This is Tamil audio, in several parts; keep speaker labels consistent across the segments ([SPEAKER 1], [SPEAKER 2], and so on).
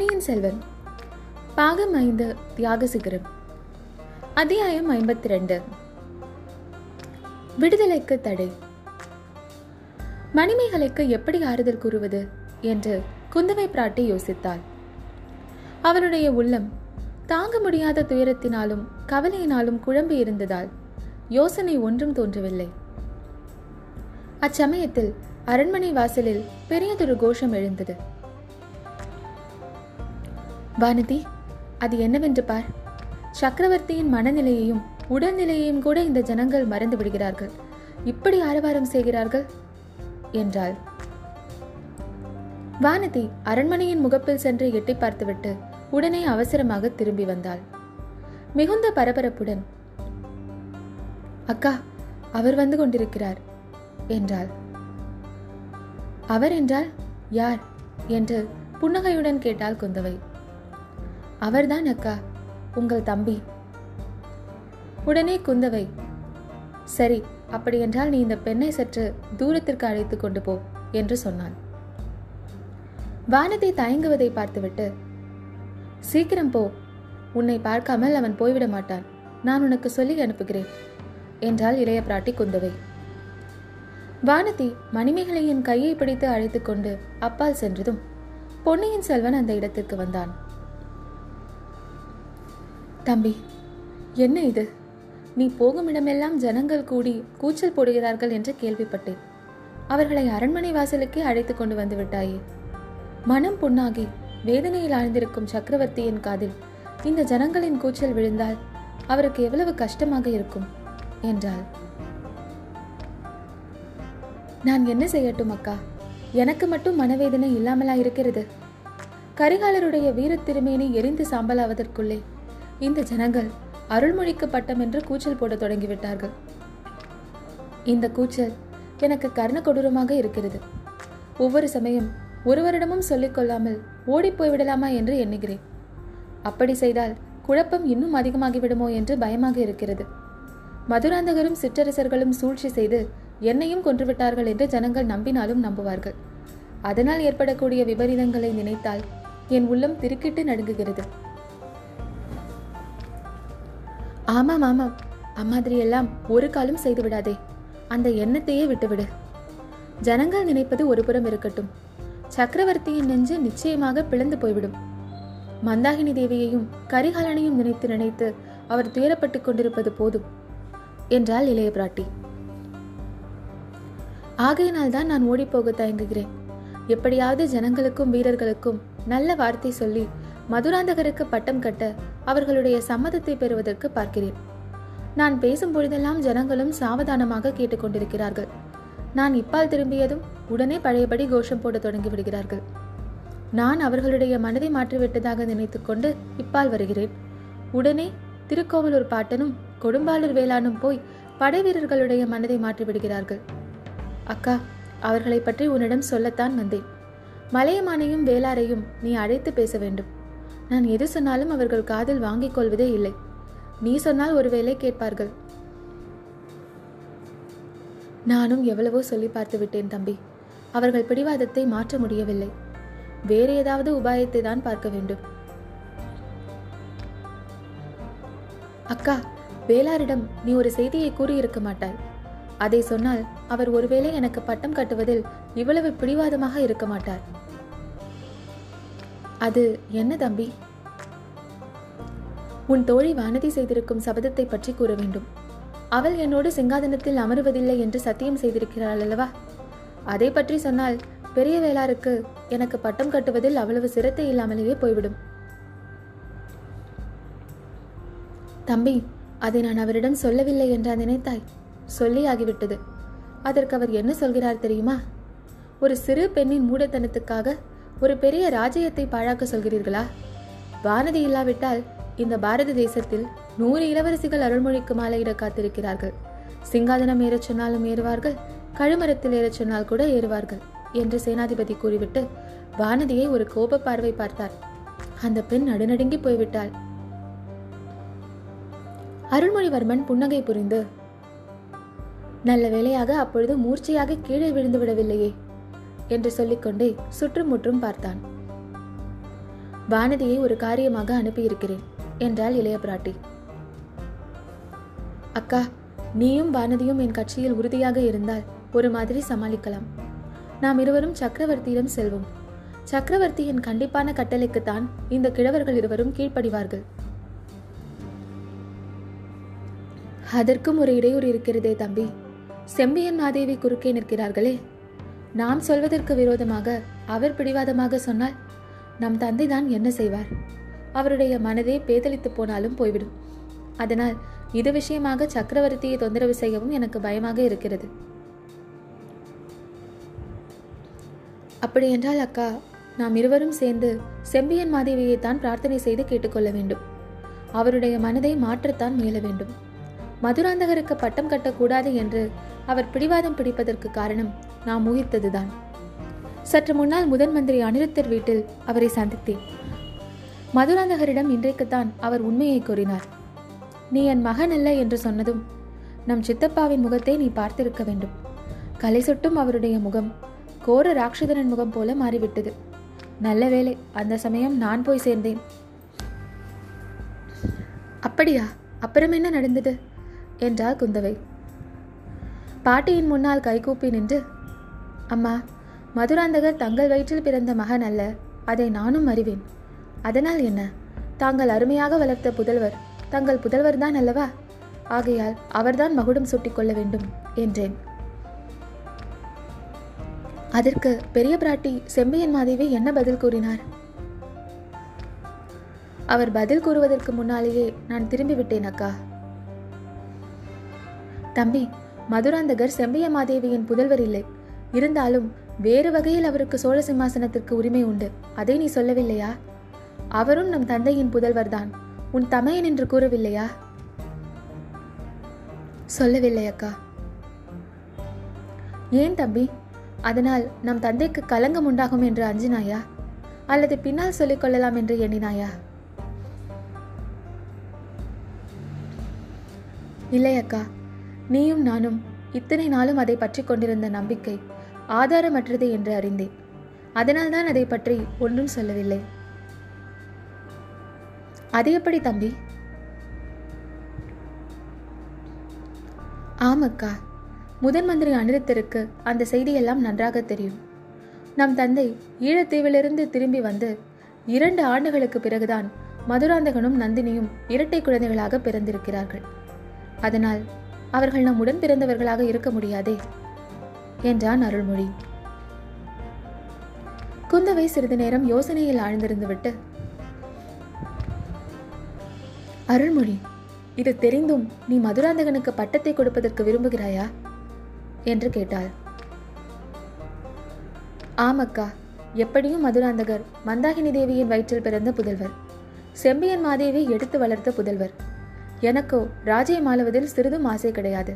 [SPEAKER 1] பொன்னியின் செல்வன். பாகம் ஐந்து தியாக சிகரம். அத்தியாயம் ஐம்பத்தி ரெண்டு விடுதலைக்கு தடை. மணிமேகலைக்கு எப்படி ஆறுதல் கூறுவது? என்று குந்தவை பிராட்டி யோசித்தாள். அவனுடைய உள்ளம் தாங்க முடியாத துயரத்தினாலும் கவலையினாலும் குழம்பி இருந்ததால் யோசனை ஒன்றும் தோன்றவில்லை. அச்சமயத்தில் அரண்மனை வாசலில் பெரியதொரு கோஷம் எழுந்தது. வானதி அது என்னவென்று பார். சக்கரவர்த்தியின் மனநிலையையும் உடல்நிலையையும் கூட இந்த ஜனங்கள் மறந்து விடுகிறார்கள். இப்படி ஆரவாரம் செய்கிறார்கள்? என்றாள். வானதி அரண்மனையின் முகப்பில் சென்று எட்டி பார்த்துவிட்டு உடனே அவசரமாக திரும்பி வந்தாள். மிகுந்த பரபரப்புடன் அக்கா அவர் வந்து கொண்டிருக்கிறார் என்றாள். அவர் என்றால் யார்? என்று புன்னகையுடன் கேட்டாள் குந்தவை. அவர்தான் அக்கா உங்கள் தம்பி. உடனே குந்தவை சரி அப்படியென்றால் நீ இந்த பெண்ணை சற்று தூரத்திற்கு அழைத்து கொண்டு போ என்று சொன்னான். வானதி தயங்குவதை பார்த்துவிட்டு சீக்கிரம் போ உன்னை பார்க்காமல் அவன் போய்விட மாட்டான் நான் உனக்கு சொல்லி அனுப்புகிறேன் என்றாள் இளைய பிராட்டி குந்தவை. வானதி மணிமேகலையின் கையை பிடித்து அழைத்துக் கொண்டு அப்பால் சென்றதும் பொன்னியின் செல்வன் அந்த இடத்திற்கு வந்தான். தம்பி என்ன இது? நீ போகும் இடமெல்லாம் ஜனங்கள் கூடி கூச்சல் போடுகிறார்கள் என்று கேள்விப்பட்டேன். அவர்களை அரண்மனை வாசலுக்கே அழைத்து கொண்டு வந்து விட்டாயே. மனம் புண்ணாகி வேதனையில் ஆழ்ந்திருக்கும் சக்கரவர்த்தியின் காதில் இந்த ஜனங்களின் கூச்சல் விழுந்தால் அவருக்கு எவ்வளவு கஷ்டமாக இருக்கும்? என்றாள். நான் என்ன செய்யட்டும் அக்கா? எனக்கு மட்டும் மனவேதனை இல்லாமலா இருக்கிறது கரிகாலருடைய வீரத் திருமேனி எரிந்து சாம்பலாவதற்குள்ளே இந்த ஜனங்கள் அருள்மொழிக்கு பட்டம் என்று கூச்சல் போட தொடங்கிவிட்டார்கள். இந்த கூச்சல் எனக்கு கர்ண கொடூரமாக இருக்கிறது. ஒவ்வொரு சமயம் ஒருவரிடமும் சொல்லிக் கொள்ளாமல் ஓடிப் போய்விடலாமா என்று எண்ணுகிறேன். அப்படி செய்தால் குழப்பம் இன்னும் அதிகமாகிவிடுமோ என்று பயமாக இருக்கிறது. மதுராந்தகரும் சிற்றரசர்களும் சூழ்ச்சி செய்து என்னையும் கொன்றுவிட்டார்கள் என்று ஜனங்கள் நம்பினாலும் நம்புவார்கள். அதனால் ஏற்படக்கூடிய விபரீதங்களை நினைத்தால் என் உள்ளம் திருக்கிட்டு நடுங்குகிறது. ஆமாம் ஆமாம். அம்மாதிரியெல்லாம் ஒரு காலம் செய்து விடாதே. அந்த எண்ணத்தையே விட்டுவிடு. ஜனங்கள் நினைப்பது ஒரு புறம் இருக்கட்டும். சக்கரவர்த்தியின் நெஞ்சு நிச்சயமாக பிளந்து போய்விடும். மந்தாகினி தேவியையும் கரிகாலனையும் நினைத்து நினைத்து அவர் துயரப்பட்டுக் கொண்டிருப்பது போதும் என்றாள் இளைய பிராட்டி. ஆகையினால் தான் நான் ஓடிப்போக தயங்குகிறேன். எப்படியாவது ஜனங்களுக்கும் வீரர்களுக்கும் நல்ல வார்த்தை சொல்லி மதுராந்தகருக்கு பட்டம் கட்ட அவர்களுடைய சம்மதத்தை பெறுவதற்கு பார்க்கிறேன். நான் பேசும் பொழுதெல்லாம் ஜனங்களும் சாவதானமாக கேட்டுக்கொண்டிருக்கிறார்கள். நான் இப்பால் திரும்பியதும் உடனே பழையபடி கோஷம் போட தொடங்கி விடுகிறார்கள். நான் அவர்களுடைய மனதை மாற்றிவிட்டதாக நினைத்துக்கொண்டு இப்பால் வருகிறேன். உடனே திருக்கோவலூர் பாட்டனும் கொடும்பாளூர் வேளானும் போய் படை வீரர்களுடைய மனதை மாற்றி விடுகிறார்கள் அக்கா அவர்களை பற்றி உன்னிடம் சொல்லத்தான் வந்தேன். மலையமானையும் வேளாரையும் நீ அழைத்து பேச வேண்டும். நான் எது சொன்னாலும் அவர்கள் காதில் வாங்கிக் கொள்வதே இல்லை. நீ சொன்னால் ஒருவேளை கேட்பார்கள். நானும் எவ்வளவோ சொல்லி பார்த்து விட்டேன் தம்பி. அவர்கள் பிடிவாதத்தை மாற்ற முடியவில்லை. வேறு ஏதாவது உபாயத்தை தான் பார்க்க வேண்டும். அக்கா வேளாரிடம் நீ ஒரு செய்தியை கூறியிருக்க மாட்டாய். அதை சொன்னால் அவர் ஒருவேளை எனக்கு பட்டம் கட்டுவதில் இவ்வளவு பிடிவாதமாக இருக்க மாட்டார். அது என்ன தம்பி? உன் தோழி வானதி செய்திருக்கும் சபதத்தை பற்றி கூற வேண்டும். அவள் என்னோடு சிங்காதனத்தில் அமருவதில்லை என்று சத்தியம் செய்திருக்கிறாள் அல்லவா? அதை பற்றி சொன்னால் பெரிய வேளாருக்கு எனக்கு பட்டம் கட்டுவதில் அவ்வளவு சிரத்தை இல்லாமலேயே போய்விடும். தம்பி அதை நான் அவரிடம் சொல்லவில்லை என்றா நினைத்தாய்? சொல்லி ஆகிவிட்டது. அதற்கு அவர் என்ன சொல்கிறார் தெரியுமா? ஒரு சிறு பெண்ணின் மூடத்தனத்துக்காக ஒரு பெரிய ராஜ்யத்தை பாழாக்க சொல்கிறீர்களா? வானதி இல்லாவிட்டால் இந்த பாரத தேசத்தில் நூறு இளவரசிகள் அருள்மொழிக்கு மாலையிட காத்திருக்கிறார்கள். சிங்காதனம் ஏறச் சொன்னாலும் ஏறுவார்கள் கழுமரத்தில் ஏறச் சொன்னால் கூட ஏறுவார்கள் என்று சேனாதிபதி கூறிவிட்டு வானதியை ஒரு கோப பார்வை பார்த்தார். அந்த பெண் நடுநடுங்கி போய்விட்டாள். அருள்மொழிவர்மன் புன்னகை புரிந்து நல்ல வேளையாக அப்பொழுது மூர்ச்சையாக கீழே விழுந்து விடவில்லையே. என்று சொல்லிக்கொண்டே சுற்றுமுற்றும் பார்த்தான். வானதியை ஒரு காரியமாக அனுப்பியிருக்கிறேன் என்றாள் இளைய பிராட்டி. அக்கா நீயும் வானதியும் என் கட்சியில் உறுதியாக இருந்தால் ஒரு மாதிரி சமாளிக்கலாம். நாம் இருவரும் சக்கரவர்த்தியிடம் செல்வோம். சக்கரவர்த்தியின் கண்டிப்பான கட்டளைக்குத்தான் இந்த கிழவர்கள் இருவரும் கீழ்ப்படிவார்கள். அதற்கும் ஒரு இடையூறு இருக்கிறதே தம்பி. செம்பியன் மாதேவி குறுக்கே நிற்கிறார்களே. நாம் சொல்வதற்கு விரோதமாக அவர் பிடிவாதமாக சொன்னால் நம் தந்தை தான் என்ன செய்வார்? அவருடைய மனதே பேதலித்து போனாலும் போய்விடும். அதனால் இது விஷயமாக சக்கரவர்த்தியை தொந்தரவு செய்யவும் எனக்கு பயமாக இருக்கிறது. அப்படியென்றால் அக்கா நாம் இருவரும் சேர்ந்து செம்பியன் மாதேவியை தான் பிரார்த்தனை செய்து கேட்டுக்கொள்ள வேண்டும். அவருடைய மனதை மாற்றத்தான் முயல வேண்டும். மதுராந்தகருக்கு பட்டம் கட்டக்கூடாது என்று அவர் பிடிவாதம் பிடிப்பதற்கு காரணம் நாம் ஊகித்ததுதான் சற்று முன்னால் முதன் மந்திரி அனிருத்தர் வீட்டில் அவரை சந்தித்தேன். மதுராந்தகரிடம் இன்றைக்குத்தான் அவர் உண்மையை கூறினார். நீ என் மகன் அல்ல என்று சொன்னதும் நம் சித்தப்பாவின் முகத்தை நீ பார்த்திருக்க வேண்டும். கலை சொட்டும் அவருடைய முகம் கோர ராட்சதனன் முகம் போல மாறிவிட்டது. நல்ல வேளை அந்த சமயம் நான் போய் சேர்ந்தேன். அப்படியா? அப்புறம் என்ன நடந்தது? என்றார் குந்தவை. பாட்டியின் முன்னால் கைகூப்பி நின்று அம்மா மதுராந்தகர் தங்கள் வயிற்றில் பிறந்த மகன் அல்ல அதை நானும் அறிவேன். அதனால் என்ன? தாங்கள் அருமையாக வளர்த்த புதல்வர் தங்கள் புதல்வர்தான் அல்லவா? ஆகையால் அவர்தான் மகுடம் சூட்டிக்கொள்ள வேண்டும் என்றேன். அதற்கு பெரிய பிராட்டி செம்பியன் மாதேவி என்ன பதில் கூறினார்? அவர் பதில் கூறுவதற்கு முன்னாலேயே நான் திரும்பி விட்டேன் அக்கா. தம்பி மதுராந்தகர் செம்பிய மாதேவியின் புதல்வர் இல்லை. இருந்தாலும் வேறு வகையில் அவருக்கு சோழ சிம்மாசனத்திற்கு உரிமை உண்டு. அதை நீ சொல்லவில்லையா? அவரும் நம் தந்தையின் புதல்வர்தான். உன் தமையன் என்று கூறவில்லையா? சொல்லவில்லை அக்கா. ஏன் தம்பி? அதனால் நம் தந்தைக்கு கலங்கம் உண்டாகும் என்று அஞ்சினாயா? அல்லது பின்னால் சொல்லிக் கொள்ளலாம் என்று எண்ணினாயா? இல்லை அக்கா. நீயும் நானும் இத்தனை நாளும் அதை பற்றி கொண்டிருந்த நம்பிக்கை ஆதாரமற்றது என்று அறிந்தேன். அதனால்தான் அதை பற்றி ஒன்றும் சொல்லவில்லை. அது எப்படி தம்பி? ஆமக்கா. முதன் மந்திரி அனிருத்தருக்கு அந்த செய்தியெல்லாம் நன்றாக தெரியும். நம் தந்தை ஈழத்தீவிலிருந்து திரும்பி வந்து இரண்டு ஆண்டுகளுக்கு பிறகுதான் மதுராந்தகனும் நந்தினியும் இரட்டை குழந்தைகளாக பிறந்திருக்கிறார்கள். அதனால் அவர்கள் நம் உடன் பிறந்தவர்களாக இருக்க முடியாதே என்றான் அருள்மொழி. குந்தவை சிறிது நேரம் யோசனையில் ஆழ்ந்திருந்துவிட்டு அருள்மொழி இது தெரிந்தும் நீ மதுராந்தகனுக்கு பட்டத்தை கொடுப்பதற்கு விரும்புகிறாயா? என்று கேட்டாள். ஆமக்கா எப்படியும் மதுராந்தகர் மந்தாகினி தேவியின் வயிற்றில் பிறந்த புதல்வர். செம்பியன் மாதேவி எடுத்து வளர்த்த புதல்வர். எனக்கோ ராஜ்யம் ஆளுவதில் சிறிதும் ஆசை கிடையாது.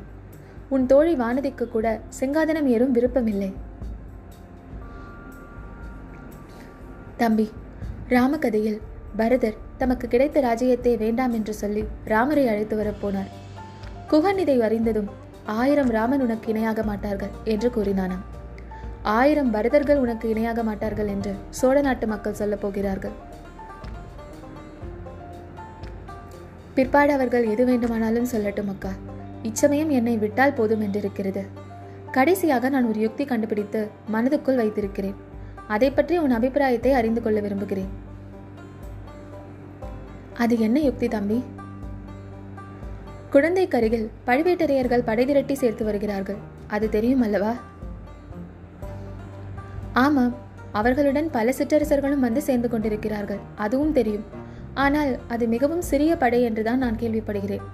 [SPEAKER 1] உன் தோழி வானதிக்கு கூட சிங்காதனம் ஏறும் விருப்பமில்லை. தம்பி ராமகதையில் பரதர் தமக்கு கிடைத்த ராஜ்யத்தை வேண்டாம் என்று சொல்லி ராமரை அழைத்து வரப்போனார் குகன் இதை அறிந்ததும் ஆயிரம் ராமன் உனக்கு இணையாக மாட்டார்கள் என்று கூறினானாம். ஆயிரம் பரதர்கள் உனக்கு இணையாக மாட்டார்கள் என்று சோழ நாட்டு மக்கள் சொல்லப் போகிறார்கள். பிற்பாடு அவர்கள் எது வேண்டுமானாலும் சொல்லட்டும் அக்கா. இச்சமயம் என்னை விட்டால் போதும் என்றிருக்கிறது. கடைசியாக நான் ஒரு யுக்தி கண்டுபிடித்து மனதுக்குள் வைத்திருக்கிறேன். அதை பற்றி உன் அபிப்பிராயத்தை அறிந்து கொள்ள விரும்புகிறேன். அது என்ன யுக்தி தம்பி? குழந்தை கருகில் பழுவேட்டரையர்கள் படை திரட்டி சேர்த்து வருகிறார்கள். அது தெரியும் அல்லவா? ஆமாம். அவர்களுடன் பல சிற்றரசர்களும் வந்து சேர்ந்து கொண்டிருக்கிறார்கள். அதுவும் தெரியும். ஆனால் அது மிகவும் சிறிய படை என்றுதான் நான் கேள்விப்படுகிறேன்.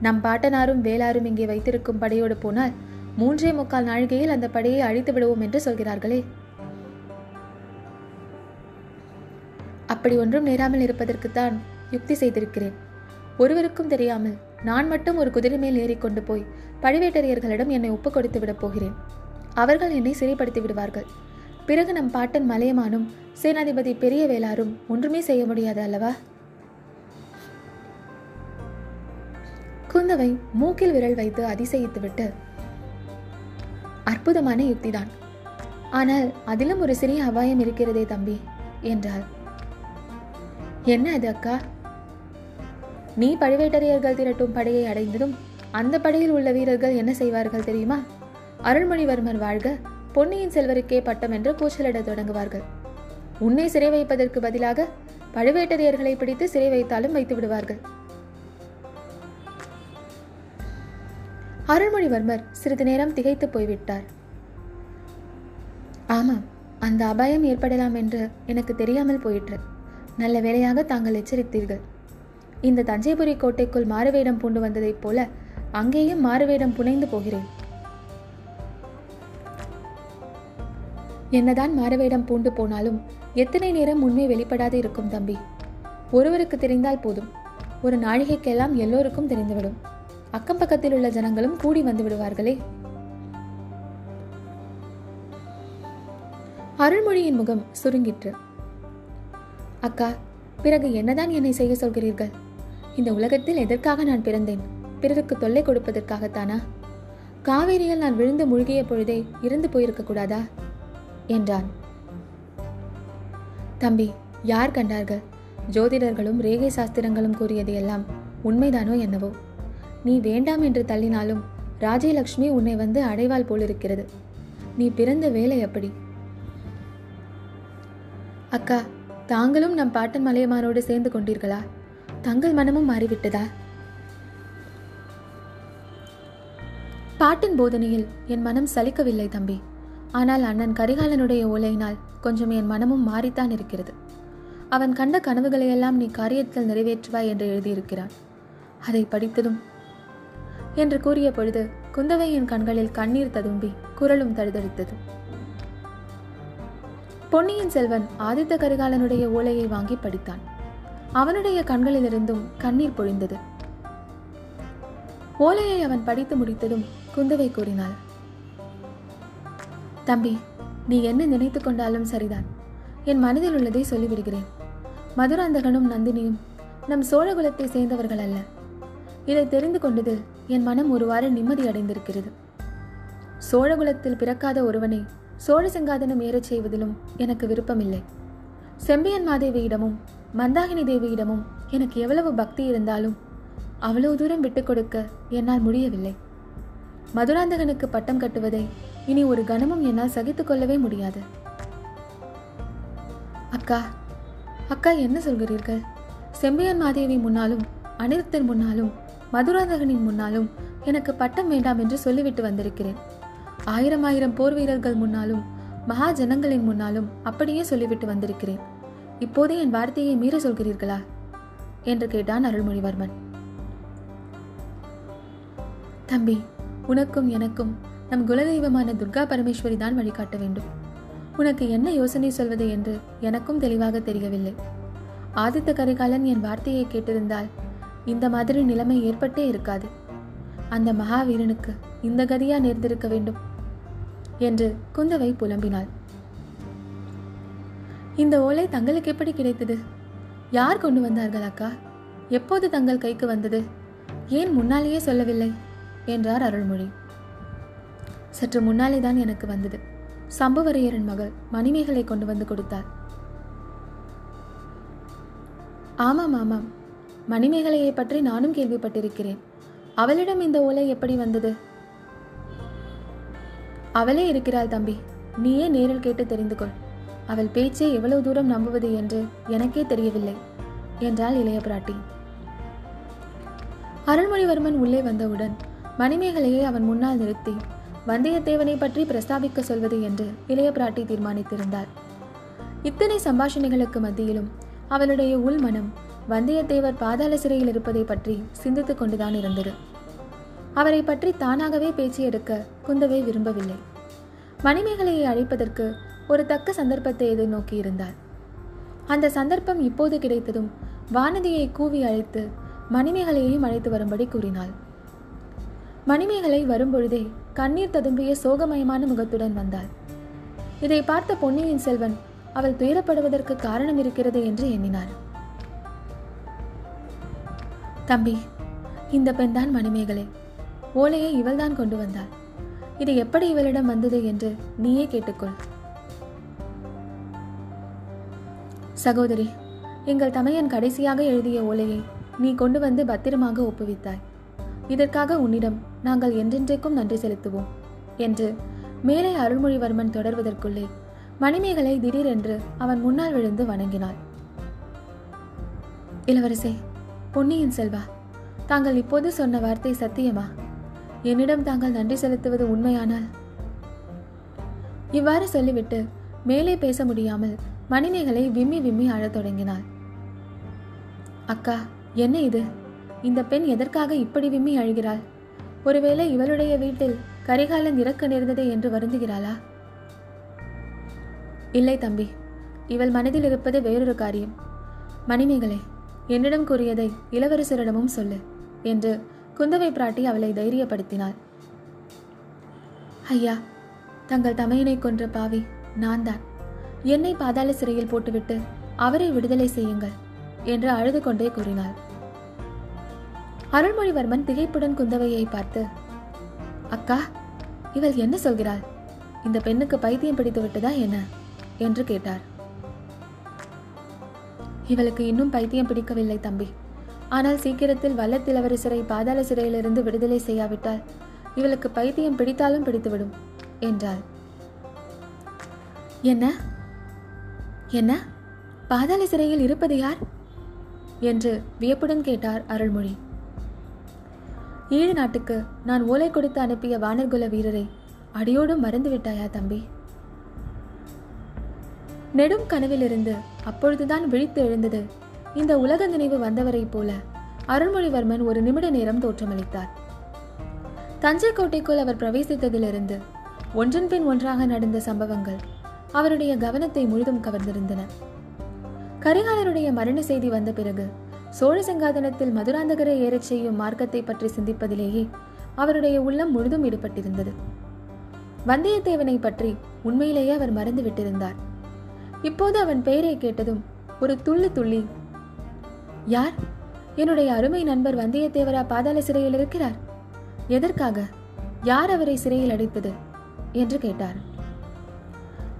[SPEAKER 1] நம் பாட்டனாரும் வேளாரும் இங்கே வைத்திருக்கும் படையோடு போனால் மூன்றே முக்கால் நாழிகையில் அந்த படையை அழித்து விடுவோம் என்று சொல்கிறார்களே. அப்படி ஒன்றும் நேராமல் இருப்பதற்குத்தான் யுக்தி செய்திருக்கிறேன். ஒருவருக்கும் தெரியாமல் நான் மட்டும் ஒரு குதிரை மேல் ஏறிக்கொண்டு போய் பழுவேட்டரையர்களிடம் என்னை ஒப்புக் கொடுத்து விடப் போகிறேன். அவர்கள் என்னை சிறைப்படுத்தி விடுவார்கள். பிறகு நம் பாட்டன் மலையமானும் சேனாதிபதி பெரிய வேளாரும் ஒன்றுமே செய்ய முடியாது அல்லவா? குந்தவை மூக்கில் விரல் வைத்து அதிசயித்துவிட்டு அற்புதமான யுக்திதான். ஆனால் அதிலும் ஒரு சிறிய அபாயம் இருக்கிறதே தம்பி என்றாள். என்ன அது அக்கா? நீ பழுவேட்டரையர்கள் திரட்டும் படையை அடைந்ததும் அந்த படையில் உள்ள வீரர்கள் என்ன செய்வார்கள் தெரியுமா? அருள்மொழிவர்மர் வாழ்க பொன்னியின் செல்வருக்கே பட்டம் என்று கூச்சலிடத் தொடங்குவார்கள். உன்னை சிறை வைப்பதற்கு பதிலாக பழுவேட்டரையர்களை பிடித்து சிறை வைத்தாலும் வைத்து விடுவார்கள். அருள்மொழிவர்மர் சிறிது நேரம் திகைத்து போய்விட்டார். ஆமாம் அந்த அபாயம் ஏற்படலாம் என்று எனக்கு தெரியாமல் போயிற்று. நல்ல வேளையாக தாங்கள் எச்சரித்தீர்கள். இந்த தஞ்சைபுரி கோட்டைக்குள் மாறுவேடம் பூண்டு வந்ததைப் போல அங்கேயும் மாறுவேடம் புனைந்து போகிறேன். என்னதான் மாறுவேடம் பூண்டு போனாலும் எத்தனை நேரம் உண்மை வெளிப்படாது இருக்கும் தம்பி. ஒருவருக்கு தெரிந்தால் போதும். ஒரு நாழிகைக்கெல்லாம் எல்லோருக்கும் தெரிந்துவிடும். அக்கம் பக்கத்தில் உள்ள ஜனங்களும் கூடி வந்து விடுவார்களே. அருள்மொழியின் முகம் சுருங்கிற்று. அக்கா பிறகு என்னதான் என்னை செய்ய சொல்கிறீர்கள்? இந்த உலகத்தில் எதற்காக நான் பிறந்தேன்? பிறருக்கு தொல்லை கொடுப்பதற்காகத்தானா? காவேரியில் நான் விழுந்து முழுகிய பொழுதே இருந்து போயிருக்க கூடாதா? என்றான். தம்பி யார் கண்டார்கள்? ஜோதிடர்களும் ரேகை சாஸ்திரங்களும் கூறியது எல்லாம் உண்மைதானோ என்னவோ? நீ வேண்டாம் என்று தள்ளினாலும் ராஜலக்ஷ்மி உன்னை வந்து அடைவாள் போலிருக்கிறது. நீ பிறந்த வேலை எப்படி அக்கா தாங்களும் நம் பாட்டன் மலையமானோடு சேர்ந்து கொண்டீர்களா? தங்கள் மனமும் மாறிவிட்டதா? பாட்டின் போதனையில் என் மனம் சலிக்கவில்லை தம்பி. ஆனால் அண்ணன் கரிகாலனுடைய ஓலையினால் கொஞ்சம் என் மனமும் மாறித்தான் இருக்கிறது. அவன் கண்ட கனவுகளையெல்லாம் நீ காரியத்தில் நிறைவேற்றுவாய் என்று எழுதியிருக்கிறான். அதை படித்ததும் என்று கூறிய பொழுது குந்தவையின் கண்களில் கண்ணீர் ததும்பி குரலும் தழுதழுத்தது. பொன்னியின் செல்வன் ஆதித்த கரிகாலனுடைய ஓலையை வாங்கி படித்தான். அவனுடைய கண்களிலிருந்தும் கண்ணீர் பொழிந்தது. ஓலையை அவன் படித்து முடித்ததும் குந்தவை கூறினாள் தம்பி நீ என்ன நினைத்து கொண்டாலும் சரிதான். என் மனதில் உள்ளதை சொல்லிவிடுகிறேன். மதுராந்தகனும் நந்தினியும் நம் சோழகுலத்தை சேர்ந்தவர்கள் அல்ல இதை தெரிந்து கொண்டதில் என் மனம் ஒருவாறு நிம்மதி அடைந்திருக்கிறது. சோழகுலத்தில் பிறக்காத ஒருவனை சோழ சிங்காதனம் ஏறச் செய்வதிலும் எனக்கு விருப்பமில்லை. செம்பியன் மாதேவியிடமும் மந்தாகினி தேவியிடமும் எனக்கு எவ்வளவு பக்தி இருந்தாலும் அவ்வளவு தூரம் விட்டுக் கொடுக்க என்னால் முடியவில்லை. மதுராந்தகனுக்கு பட்டம் கட்டுவதை இனி ஒரு கணமும் என்னால் சகித்துக் கொள்ளவே முடியாது. அக்கா அக்கா என்ன சொல்கிறீர்கள்? செம்பியன் மாதேவி முன்னாலும் அனிருத்தன் முன்னாலும் மதுராந்தகனின் முன்னாலும் எனக்கு பட்டம் வேண்டாம் என்று சொல்லிவிட்டு வந்திருக்கிறேன். ஆயிரம் ஆயிரம் போர் வீரர்கள் முன்னாலும் மகா ஜனங்களின் முன்னாலும் அப்படியே சொல்லிவிட்டு வந்திருக்கிறேன். இப்போதே என் வார்த்தையை மீற சொல்கிறீர்களா? என்று கேட்டான் அருள்மொழிவர்மன். தம்பி உனக்கும் எனக்கும் நம் குலதெய்வமான துர்கா பரமேஸ்வரி தான் வழிகாட்ட வேண்டும். உனக்கு என்ன யோசனை சொல்வது என்று எனக்கும் தெளிவாக தெரியவில்லை. ஆதித்த கரிகாலன் என் வார்த்தையை கேட்டிருந்தால் இந்த மாதிரி நிலைமை ஏற்பட்டே இருக்காது. அந்த மகாவீரனுக்கு இந்த கதியா நேர்ந்திருக்க வேண்டும் என்று குந்தவை புலம்பினாள். இந்த ஓலை தங்களுக்கு எப்படி கிடைத்தது? யார் கொண்டு வந்தார்கள் அக்கா? எப்போது தங்கள் கைக்கு வந்தது? ஏன் முன்னாலேயே சொல்லவில்லை? என்றார் அருள்மொழி. சற்று முன்னாலே தான் எனக்கு வந்தது. சம்புவரையரின் மகள் மணிமேகலை கொண்டு வந்து கொடுத்தார் ஆமாம் ஆமாம். மணிமேகலையை பற்றி நானும் கேள்விப்பட்டிருக்கிறேன். அவளிடம் இந்த ஓலை எப்படி வந்தது? அவளே இருக்கிறாள் தம்பி. நீயே நேரில் கேட்டு தெரிந்து கொள். அவள் பேச்சை எவ்வளவு தூரம் நம்புவது என்று எனக்கே தெரியவில்லை என்றாள் இளைய பிராட்டி. அருள்மொழிவர்மன் உள்ளே வந்தவுடன் மணிமேகலையை அவன் முன்னால் நிறுத்தி வந்தியத்தேவனை பற்றி பிரஸ்தாபிக்க சொல்வது என்று இளைய பிராட்டி தீர்மானித்திருந்தார் இத்தனை சம்பாஷணைகளுக்கு மத்தியிலும் அவளுடைய உள்மனம் வந்தியத்தேவர் பாதாள சிறையில் இருப்பதை பற்றி சிந்தித்துக் கொண்டுதான் இருந்தது. அவரை பற்றி தானாகவே பேச்சு எடுக்க குந்தவை விரும்பவில்லை. மணிமேகலையை அழைப்பதற்கு ஒரு தக்க சந்தர்ப்பத்தை எதிர்நோக்கி இருந்தார் அந்த சந்தர்ப்பம் இப்போது கிடைத்ததும் வானதியை கூவி அழைத்து மணிமேகலையையும் அழைத்து வரும்படி கூறினாள். மணிமேகலை வரும்பொழுதே கண்ணீர் ததும்பிய சோகமயமான முகத்துடன் வந்தாள். இதை பார்த்த பொன்னியின் செல்வன் அவள் துயரப்படுவதற்கு காரணம் இருக்கிறது என்று எண்ணினார் தம்பி இந்த பெண்தான் மணிமேகலை. ஓலையை இவள்தான் கொண்டு வந்தாள். இது எப்படி இவளிடம் வந்தது என்று நீயே கேட்டுக்கொள். சகோதரி எங்கள் தமையன் கடைசியாக எழுதிய ஓலையை நீ கொண்டு வந்து பத்திரமாக ஒப்புவித்தாய். இதற்காக உன்னிடம் நாங்கள் என்றென்றைக்கும் நன்றி செலுத்துவோம் என்று மேலே அருள்மொழிவர்மன் தொடர்வதற்குள்ளே மணிமேகலை திடீரென்று அவன் முன்னால் விழுந்து வணங்கினாள். இளவரசே பொன்னியின் செல்வா தாங்கள் இப்போது சொன்ன வார்த்தை சத்தியமா? என்னிடம் தாங்கள் நன்றி செலுத்துவது உண்மையானால்? இவ்வாறு சொல்லிவிட்டு மேலே பேச முடியாமல் மணிமேகலை விம்மி விம்மி அழத் தொடங்கினாள். அக்கா என்ன இது? இந்த பெண் எதற்காக இப்படி விம்மி அழுகிறாள்? ஒருவேளை இவளுடைய வீட்டில் கரிகாலன் இறக்க நேர்ந்ததே என்று வருந்துகிறாளா? இல்லை தம்பி இவள் மனதில் இருப்பது வேறொரு காரியம். மணிமேகலை என்னிடம் கூறியதை இளவரசரிடமும் சொல்லு என்று குந்தவை பிராட்டி அவளை தைரியப்படுத்தினாள். ஐயா தங்கள் தமையனை கொன்ற பாவி நான் தான் என்னை பாதாள சிறையில் போட்டுவிட்டு அவரை விடுதலை செய்யுங்கள் என்று அழுது கொண்டே கூறினாள். அருள்மொழிவர்மன் திகைப்புடன் குந்தவையை பார்த்து அக்கா இவள் என்ன சொல்கிறாள்? இந்த பெண்ணுக்கு பைத்தியம் பிடித்து விட்டதா என்ன? என்று கேட்டார். இவளுக்கு இன்னும் பைத்தியம் பிடிக்கவில்லை தம்பி. ஆனால் சீக்கிரத்தில் வல்லத்திலவரசரை பாதாள சிறையிலிருந்து விடுதலை செய்யாவிட்டால் இவளுக்கு பைத்தியம் பிடித்தாலும் பிடித்துவிடும் என்றாள். என்ன? என்ன? பாதாள சிறையில் இருப்பது யார்? என்று வியப்புடன் கேட்டார் அருள்மொழி. ஈழ நாட்டுக்கு நான் ஓலை கொடுத்து அனுப்பிய வானர்குல வீரரை அடியோடும் மறந்துவிட்டாயா தம்பி? நெடும் கனவிலிருந்து அப்பொழுதுதான் விழித்து எழுந்தது. இந்த உலக நினைவு வந்தவரைப் போல அருள்மொழிவர்மன் ஒரு நிமிட நேரம் தோற்றமளித்தார். தஞ்சை கோட்டைக்குள் அவர் பிரவேசித்ததிலிருந்து ஒன்றன் பின் ஒன்றாக நடந்த சம்பவங்கள் அவருடைய கவனத்தை முழுதும் கவர்ந்திருந்தன. கரிகாலருடைய மரண செய்தி வந்த பிறகு சோழ சிங்காதனத்தில் மதுராந்தகரை ஏறச் செய்யும் மார்க்கத்தை பற்றி சிந்திப்பதிலேயே அவருடைய உள்ளம் முழுதும் ஈடுபட்டிருந்தது. வந்தியத்தேவனை பற்றி உண்மையிலேயே அவர் மறந்து விட்டிருந்தார் இப்போது அவன் பெயரை கேட்டதும் ஒரு துள்ளு துள்ளி யார்? என்னுடைய அருமை நண்பர் வந்தியத்தேவரா பாதாள சிறையில் இருக்கிறார். எதற்காக? யார் அவரை சிறையில் அடைத்தது? என்று கேட்டார்.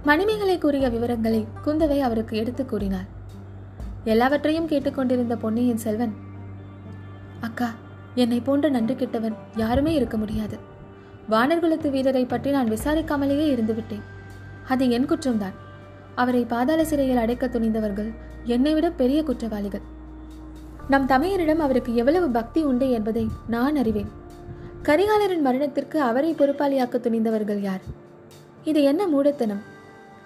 [SPEAKER 1] மணிமேகலை கூறிய விவரங்களை குந்தவை அவருக்கு எடுத்து கூறினார் எல்லாவற்றையும் கேட்டுக்கொண்டிருந்த பொன்னியின் செல்வன் அக்கா என்னை போன்ற நன்றி கிட்டவன் யாருமே இருக்க முடியாது. வானர்குலத்து வீரரை பற்றி நான் விசாரிக்காமலேயே இருந்துவிட்டேன். அது என் குற்றம்தான். அவரை பாதாள சிறையில் அடைக்க துணிந்தவர்கள் என்னை விட பெரிய குற்றவாளிகள். நம் தமையரிடம் அவருக்கு எவ்வளவு பக்தி உண்டு என்பதை நான் அறிவேன். கரிகாலரின் மரணத்திற்கு அவரை பொறுப்பாளியாக்க துணிந்தவர்கள் யார்? இது என்ன மூடத்தனம்?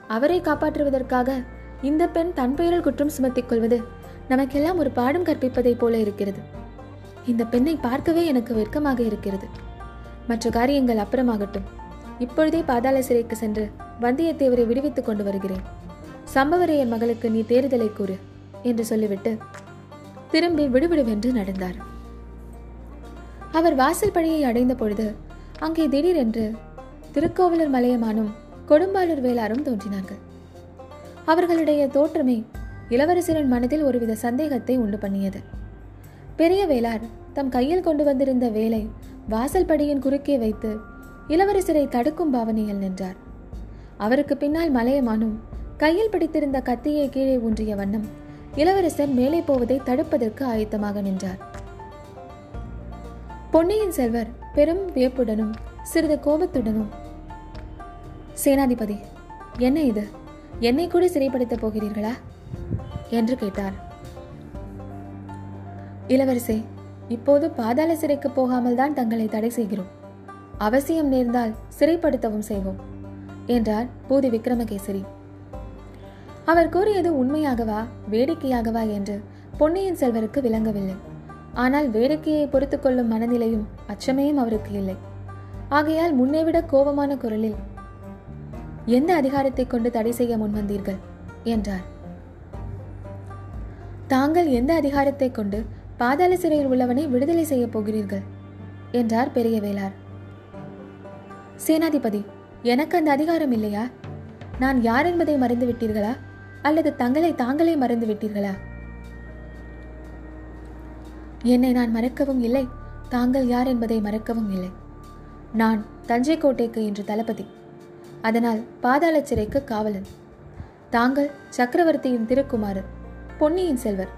[SPEAKER 1] அவரை காப்பாற்றுவதற்காக இந்த பெண் தன் பெயரில் குற்றம் சுமத்திக் கொள்வது நமக்கெல்லாம் ஒரு பாடம் கற்பிப்பதைப் போல இருக்கிறது. இந்த பெண்ணை பார்க்கவே எனக்கு வெட்கமாக இருக்கிறது. மற்ற காரியங்கள் அப்புறமாகட்டும். இப்பொழுதே பாதாள சிறைக்கு சென்று வந்தியத்தேவரை விடுவித்துக் கொண்டு வருகிறேன். சம்பவரையர் மகளுக்கு நீ தேர்தலை கூறு என்று சொல்லிவிட்டு திரும்பி விடுவிடுவென்று நடந்தார். அவர் வாசல் பழியை அடைந்த பொழுது அங்கே திடீரென்று திருக்கோவலூர் மலையமானும் கொடும்பாளூர் வேளாரும் தோன்றினார்கள். அவர்களுடைய தோற்றமே இளவரசரின் மனதில் ஒருவித சந்தேகத்தை உண்டு பண்ணியது. பெரிய வேளார் தம் கையில் கொண்டு வந்திருந்த வேலை வாசல் படியின் குறுக்கே வைத்து இளவரசரை தடுக்கும் பாவனையில் நின்றார். அவருக்கு பின்னால் மலையமானும் கையில் பிடித்திருந்த கத்தியை கீழே ஊன்றிய வண்ணம் இளவரசர் மேலே போவதை தடுப்பதற்கு ஆயத்தமாக நின்றார். பொன்னியின் செல்வர் பெரும் வியப்புடனும் சிறிது கோபத்துடனும் சேனாதிபதி என்ன இது? என்னை கூட சிறைப்படுத்தப் போகிறீர்களா? என்று கேட்டார். இளவரசே இப்போது பாதாள சிறைக்கு போகாமல் தான் தங்களை தடை செய்கிறோம். அவசியம் நேர்ந்தால் சிறைப்படுத்தவும் செய்வோம். என்றார் பூதி விக்ரமகேசரி அவர் கூறியது உண்மையாகவா வேடிக்கையாகவா என்று பொன்னியின் செல்வருக்கு விளங்கவில்லை. ஆனால் வேடிக்கையை பொறுத்து கொள்ளும் மனநிலையும் அச்சமையும் அவருக்கு இல்லை. ஆகையால் முன்னேவிட கோபமான குரலில் எந்த அதிகாரத்தை கொண்டு தடை செய்ய முன்வந்தீர்கள்? என்றார். தாங்கள் எந்த அதிகாரத்தை கொண்டு பாதாள சிறையில் உள்ளவனை விடுதலை செய்யப் போகிறீர்கள்? என்றார் பெரிய வேளார் சேனாதிபதி எனக்கு அந்த அதிகாரம் இல்லையா? நான் யார் என்பதை மறந்து விட்டீர்களா? அல்லது தங்களை தாங்களே மறந்து விட்டீர்களா? என்னை நான் மறக்கவும் இல்லை தாங்கள் யார் என்பதை மறக்கவும் இல்லை. நான் தஞ்சை கோட்டைக்கு இன்று தளபதி அதனால் பாதாள சிறைக்கு காவலன். தாங்கள் சக்கரவர்த்தியின் திருக்குமாரர் பொன்னியின் செல்வர்.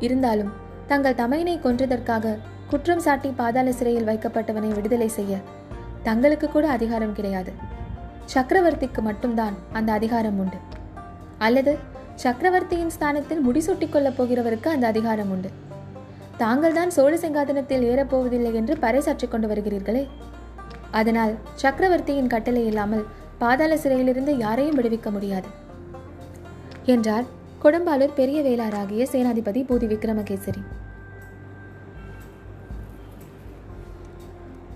[SPEAKER 1] இருந்தாலும் தங்கள் தமையனை கொன்றதற்காக குற்றம் சாட்டி பாதாள சிறையில் வைக்கப்பட்டவனை விடுதலை செய்ய தங்களுக்கு கூட அதிகாரம் கிடையாது. சக்கரவர்த்திக்கு மட்டும்தான் அந்த அதிகாரம் உண்டு. அல்லது சக்கரவர்த்தியின் ஸ்தானத்தில் முடிசூட்டிக் கொள்ளப் போகிறவருக்கு அந்த அதிகாரம் உண்டு. தாங்கள் தான் சோழ சிங்காதனத்தில் ஏறப்போவதில்லை என்று பறைசாற்றிக் கொண்டு வருகிறீர்களே. அதனால் சக்கரவர்த்தியின் கட்டளை இல்லாமல் பாதாள சிறையிலிருந்து யாரையும் விடுவிக்க முடியாது. என்றார் கொடும்பாலூர் பெரிய வேளாராகிய சேனாதிபதி பூதி விக்ரமகேசரி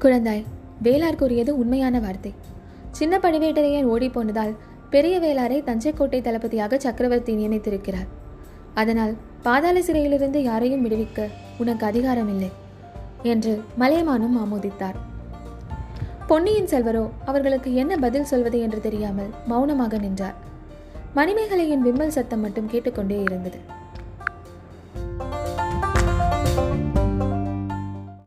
[SPEAKER 1] குழந்தாய் வேளார் கூறியது உண்மையான வார்த்தை. சின்ன பழுவேட்டரையர் ஓடிப்போனதால் பெரிய வேளாரை தஞ்சை கோட்டை தளபதியாக சக்கரவர்த்தி நியமித்திருக்கிறார். அதனால் பாதாள சிறையிலிருந்து யாரையும் விடுவிக்க உனக்கு அதிகாரம் இல்லை என்று மலையமானும் ஆமோதித்தார். பொன்னியின் செல்வரோ அவர்களுக்கு என்ன பதில் சொல்வது என்று தெரியாமல் மௌனமாக நின்றார். மணிமேகலையின் விம்மல் சத்தம் மட்டும் கேட்டுக்கொண்டே இருந்தது.